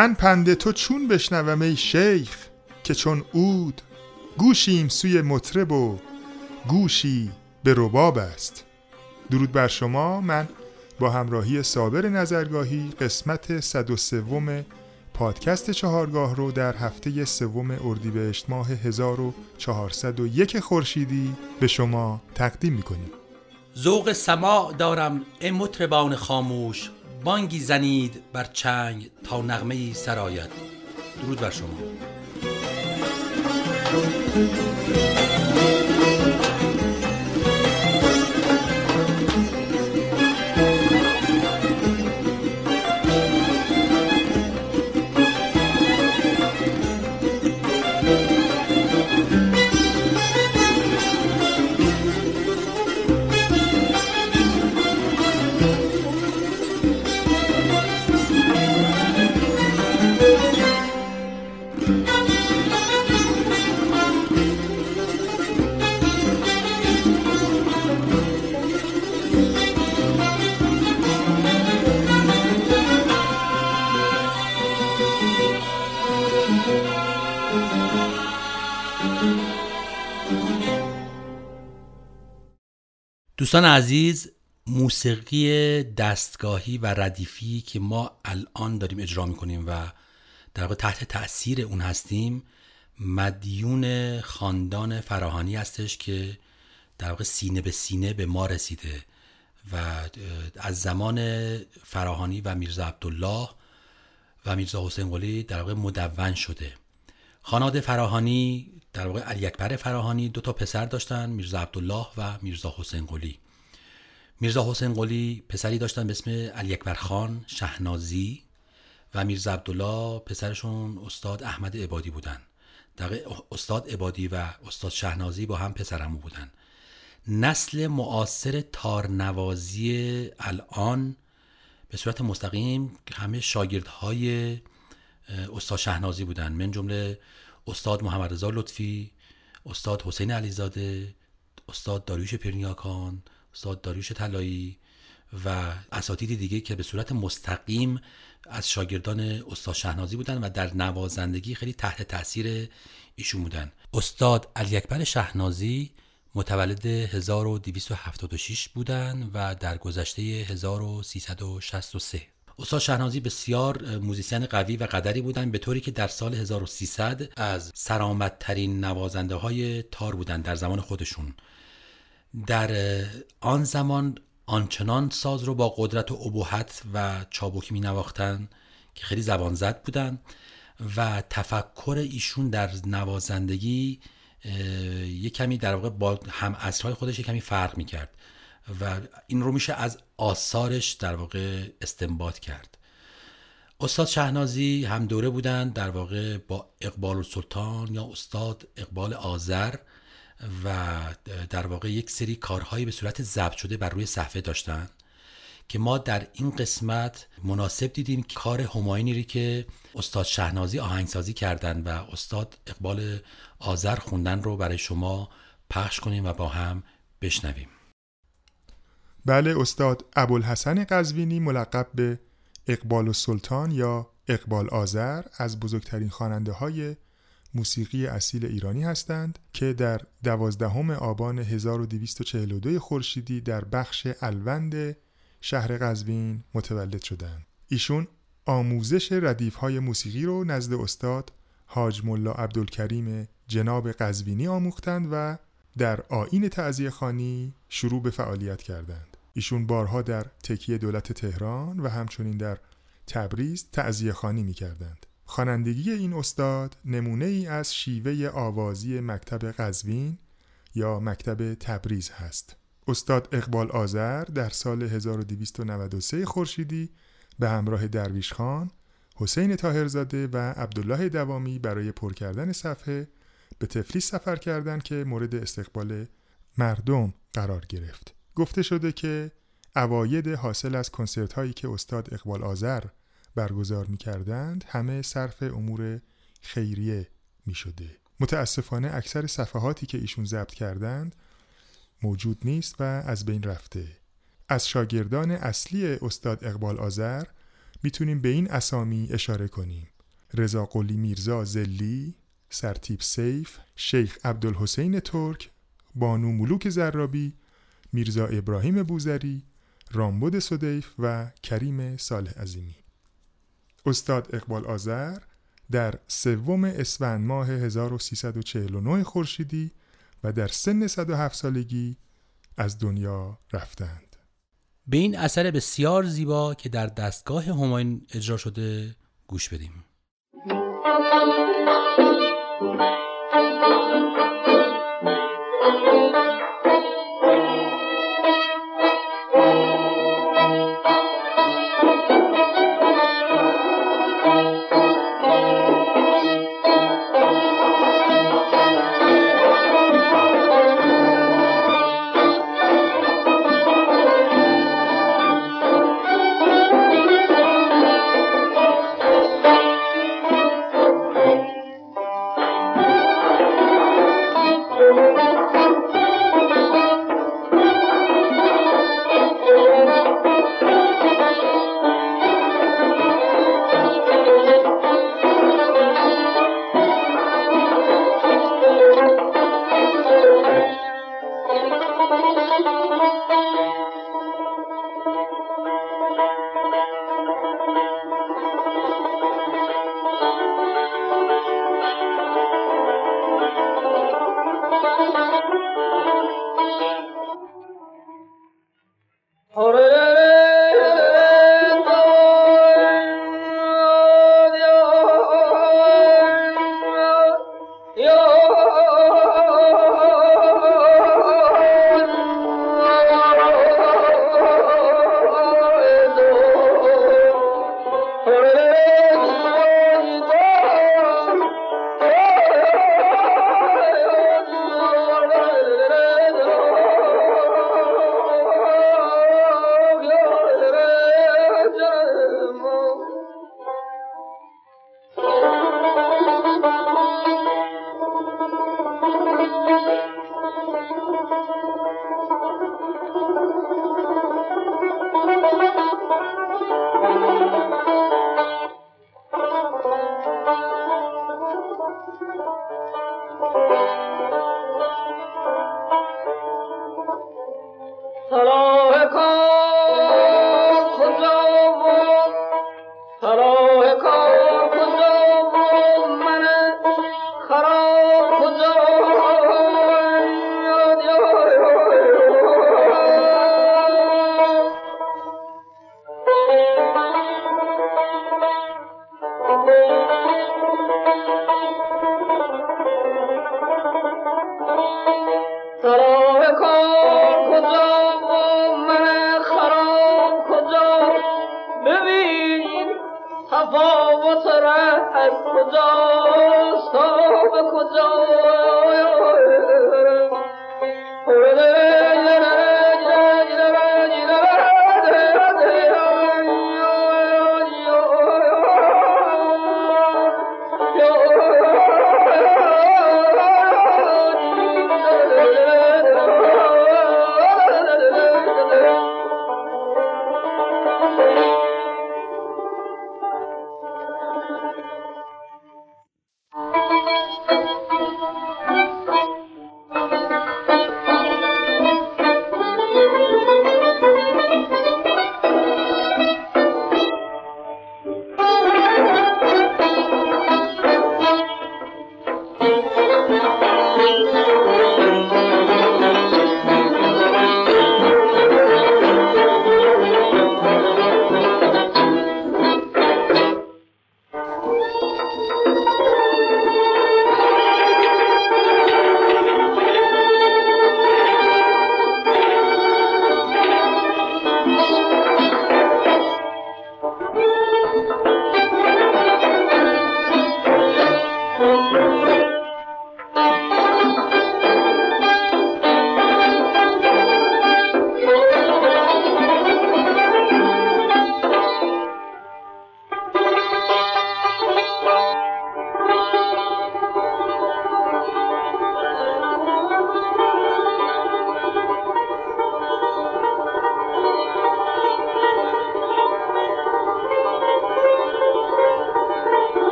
من پند تو چون بشنوم ای شیخ که چون اود گوشیم سوی مطرب و گوشی به رباب است. درود بر شما من با همراهی صابر نظرگاهی قسمت 103 پادکست چهارگاه رو در هفته سوم اردیبهشت ماه 1401 خورشیدی به شما تقدیم می‌کنیم. ذوق سماع دارم ای مطربان خاموش. بانگی زنید بر چنگ تا نغمه سرایت درود بر شما. دوستان عزیز موسیقی دستگاهی و ردیفی که ما الان داریم اجرا می‌کنیم و در واقع تحت تاثیر اون هستیم مدیون خاندان فراهانی هستش که در واقع سینه به سینه به ما رسیده و از زمان فراهانی و میرزا عبدالله و میرزا حسین قلی در واقع مدون شده. خاناد فراهانی در واقع علی اکبر فراهانی دو تا پسر داشتن میرزا عبدالله و میرزا حسین قلی. میرزا حسین قلی پسری داشتن به اسم علی اکبر خان شهنازی و میرزا عبدالله پسرشون استاد احمد عبادی بودن. در استاد عبادی و استاد شهنازی با هم پسرمو بودن. نسل معاصر تارنوازی الان به صورت مستقیم همه شاگردهای استاد شهنازی بودن. من جمله استاد محمد رضا لطفی استاد حسین علیزاده استاد داریوش پیرنیاکان استاد داریوش طلایی و اساتید دیگه که به صورت مستقیم از شاگردان استاد شهنازی بودن و در نوازندگی خیلی تحت تاثیر ایشون بودن. استاد علی اکبر شهنازی متولد 1276 بودن و در گذشته 1363 استاد شهنازی بسیار موزیسین قوی و قدری بودند به طوری که در سال 1300 از سرآمدترین نوازنده های تار بودند در زمان خودشون. در آن زمان آنچنان ساز رو با قدرت و ابهت و چابکی می نواختن که خیلی زبان زد بودن و تفکر ایشون در نوازندگی یک کمی در واقع با هم خودش یک کمی فرق می کرد و این رو میشه از آثارش در واقع استنباط کرد. استاد شهنازی هم دوره بودن در واقع با اقبال سلطان یا استاد اقبال آذر و در واقع یک سری کارهایی به صورت ضبط شده بر روی صفحه داشتن که ما در این قسمت مناسب دیدیم کار هماینی که استاد شهنازی آهنگسازی کردن و استاد اقبال آذر خوندن رو برای شما پخش کنیم و با هم بشنویم. بله استاد ابوالحسن قزوینی ملقب به اقبال و سلطان یا اقبال آذر از بزرگترین خواننده های موسیقی اصیل ایرانی هستند که در دوازدهم آبان 1242 خورشیدی در بخش الوند شهر قزوین متولد شدند. ایشون آموزش ردیف های موسیقی رو نزد استاد حاج ملا عبدالکریم جناب قزوینی آموختند و در آین تعذیه خانی شروع به فعالیت کردند. ایشون بارها در تکیه دولت تهران و همچنین در تبریز تعذیه خانی می کردند. خوانندگی این استاد نمونه ای از شیوه آوازی مکتب قزوین یا مکتب تبریز هست. استاد اقبال آذر در سال 1293 خورشیدی به همراه درویش خان، حسین تاهرزاده و عبدالله دوامی برای پر کردن صفحه به تفلیس سفر کردند که مورد استقبال مردم قرار گرفت. گفته شده که اواید حاصل از کنسرت هایی که استاد اقبال آذر برگزار می کردند همه صرف امور خیریه می شده. متاسفانه اکثر صفحاتی که ایشون ضبط کردند موجود نیست و از بین رفته. از شاگردان اصلی استاد اقبال آذر می‌تونیم به این اسامی اشاره کنیم رضا قلی میرزا زلی سرتیب سیف شیخ عبدالحسین ترک بانو ملوک زرابی میرزا ابراهیم بوزری رامبد صدیف و کریم صالح عظیمی. استاد اقبال آذر در سوم اسفند ماه 1349 خورشیدی و در سن 107 سالگی از دنیا رفتند. به این اثر بسیار زیبا که در دستگاه هماین اجرا شده گوش بدیم. and for those.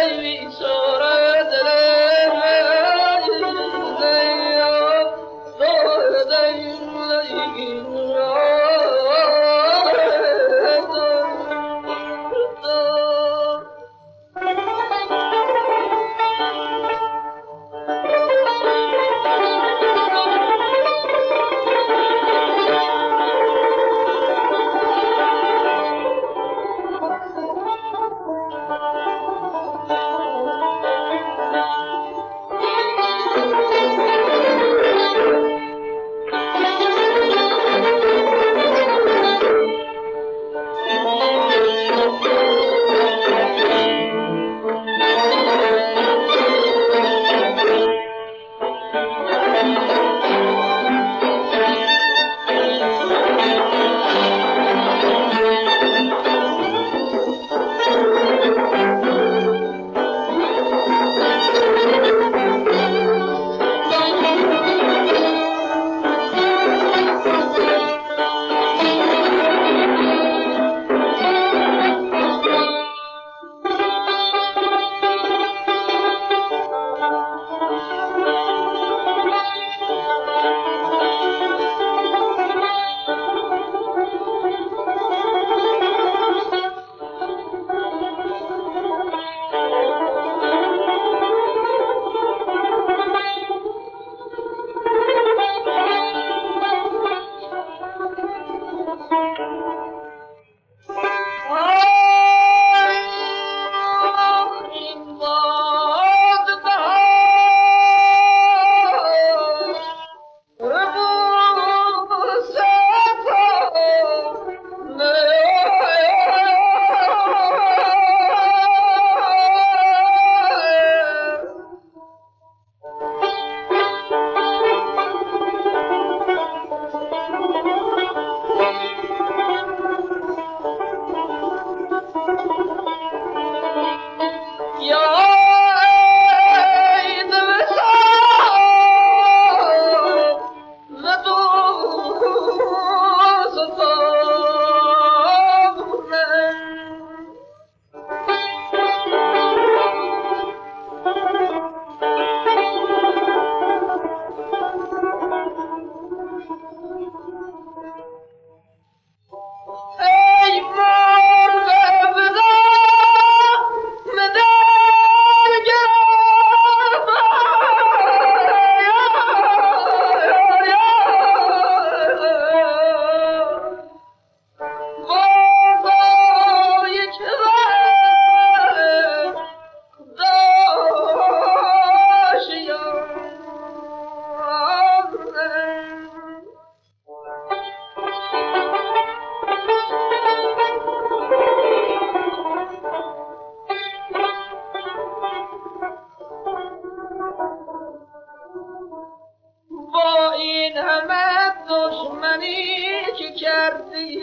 baby, so دشمنی که کردی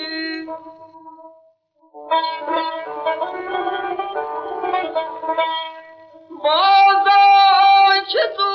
بازا که تو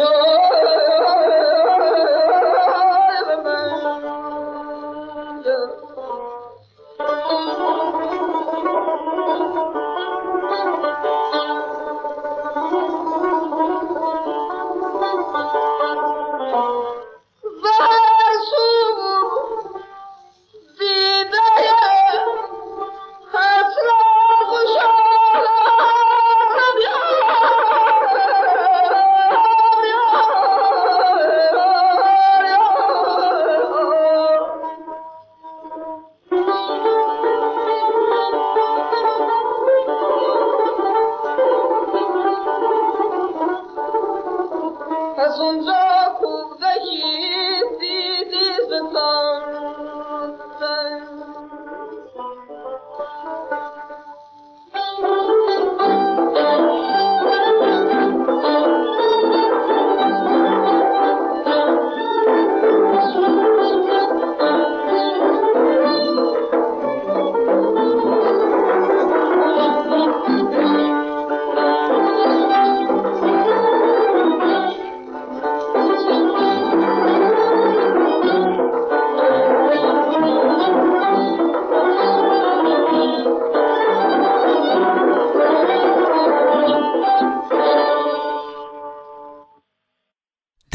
Oh,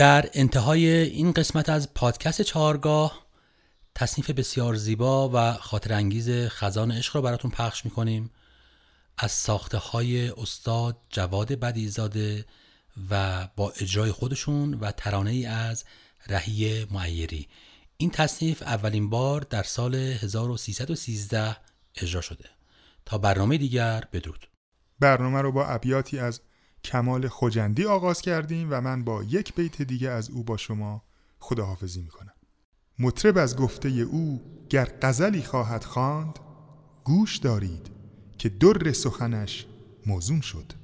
در انتهای این قسمت از پادکست چهارگاه تصنیف بسیار زیبا و خاطر انگیز خزان عشق رو براتون پخش می‌کنیم. از ساخته های استاد جواد بدیزاده و با اجرای خودشون و ترانه ای از رهی معیری. این تصنیف اولین بار در سال 1313 اجرا شده. تا برنامه دیگر بدرود. برنامه رو با ابیاتی از کمال خوجندی آغاز کردیم و من با یک بیت دیگه از او با شما خداحافظی می‌کنم. مطرب از گفته او گر غزلی خواهد خواند گوش دارید که در سخنش موزون شد.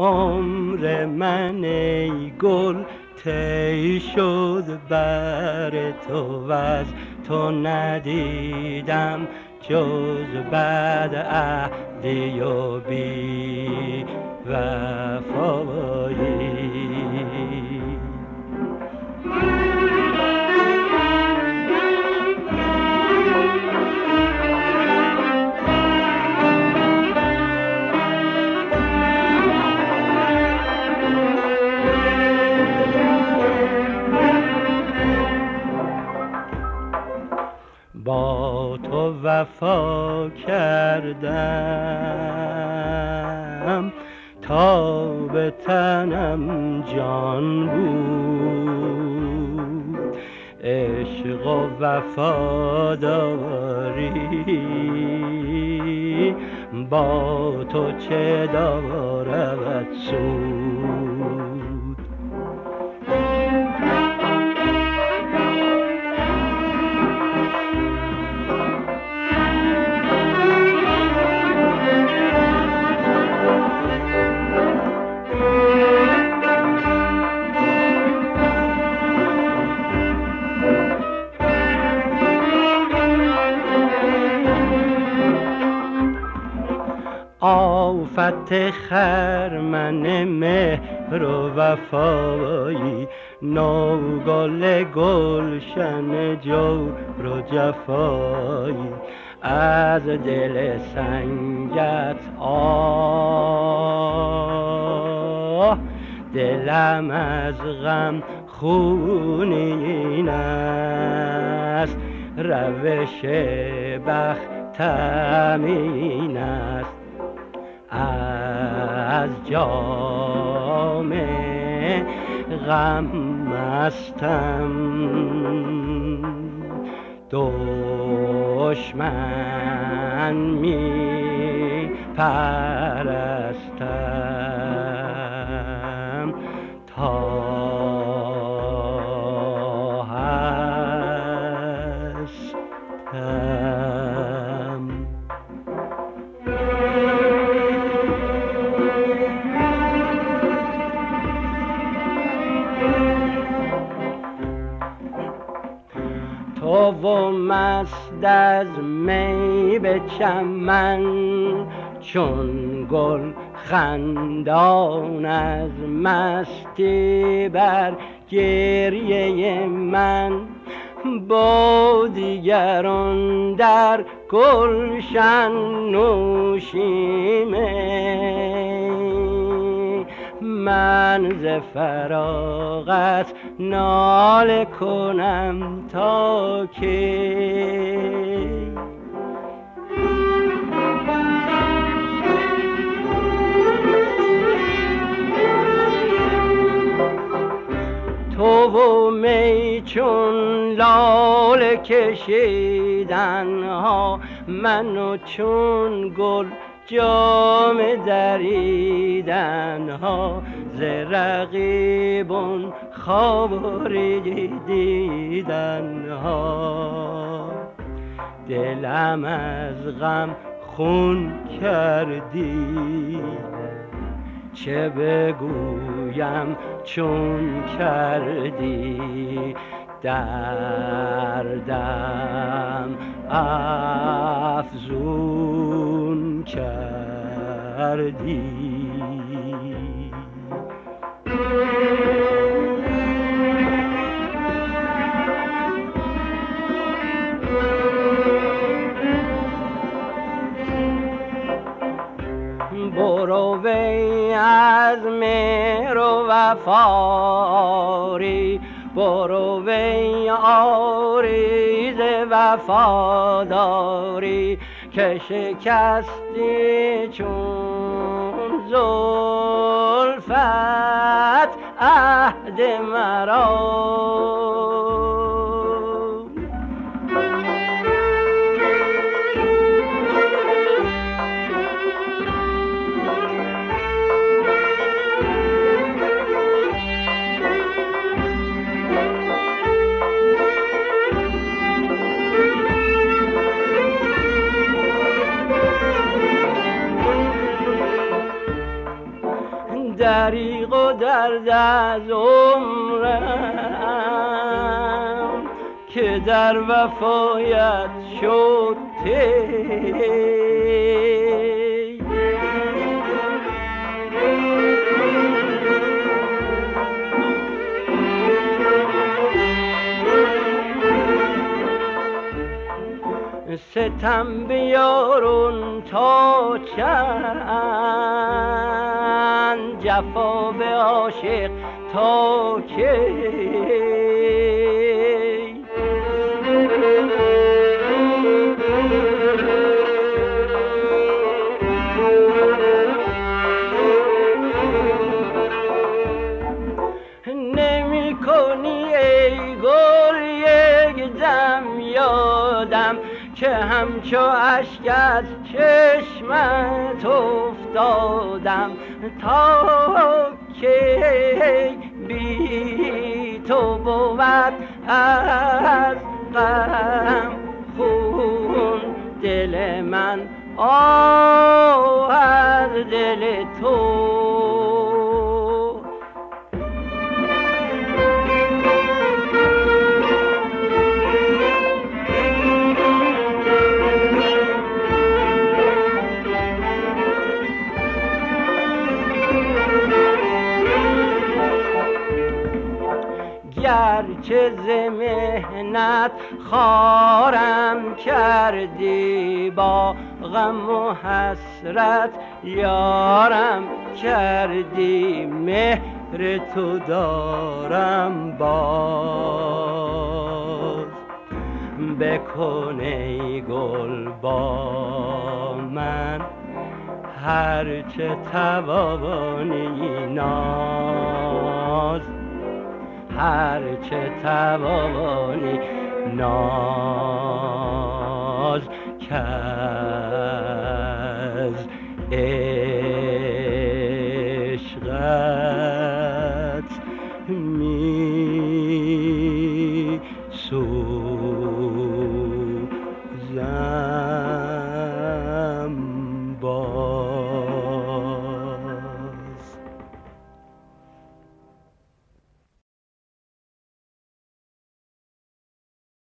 عمر من ای گل تی شد بر تو و از تو ندیدم جز بعد عهدی و بی وفایی. با تو وفا کردم تا به تنم جان بود. عشق و وفاداری با تو چه دارد سود؟ وفایی نوگل گلشن جور و جفایی. از دل سنگت آه دلم از غم خونین است. روش بختم این است. از جام غم مستم. دشمن می پرستم از می به چمن چون گل خندان از مستی بر گریه من. با دیگران در گلشن نوشیمه من ز فراغت نال کنم تا کی؟ تو و می چون لال کشیدن ها من چون گل جام دریدن ها ز رقیبون خواری دیدن ها. دلم از غم خون کردی. چه بگویم چون کردی؟ دردم افزون کردی. وفاری برو وی آریز وفاداری. که شکستی چون زلفت عهد مرا. درد از عمرم که در وفایت شد ستم بیارون تا چند جفا به عاشق تا کی؟ نمی کنی ای گل یک دم یادم که همچو اشک از چشمت افتادم. تا که بی تو بود از غم خون. دل من آه دل تو گرچه ز مهنت خارم کردی با غم و حسرت یارم کردی مهر تو دارم بکن ای گل با من هرچه توانی ناز هر چه توانی ناز کرد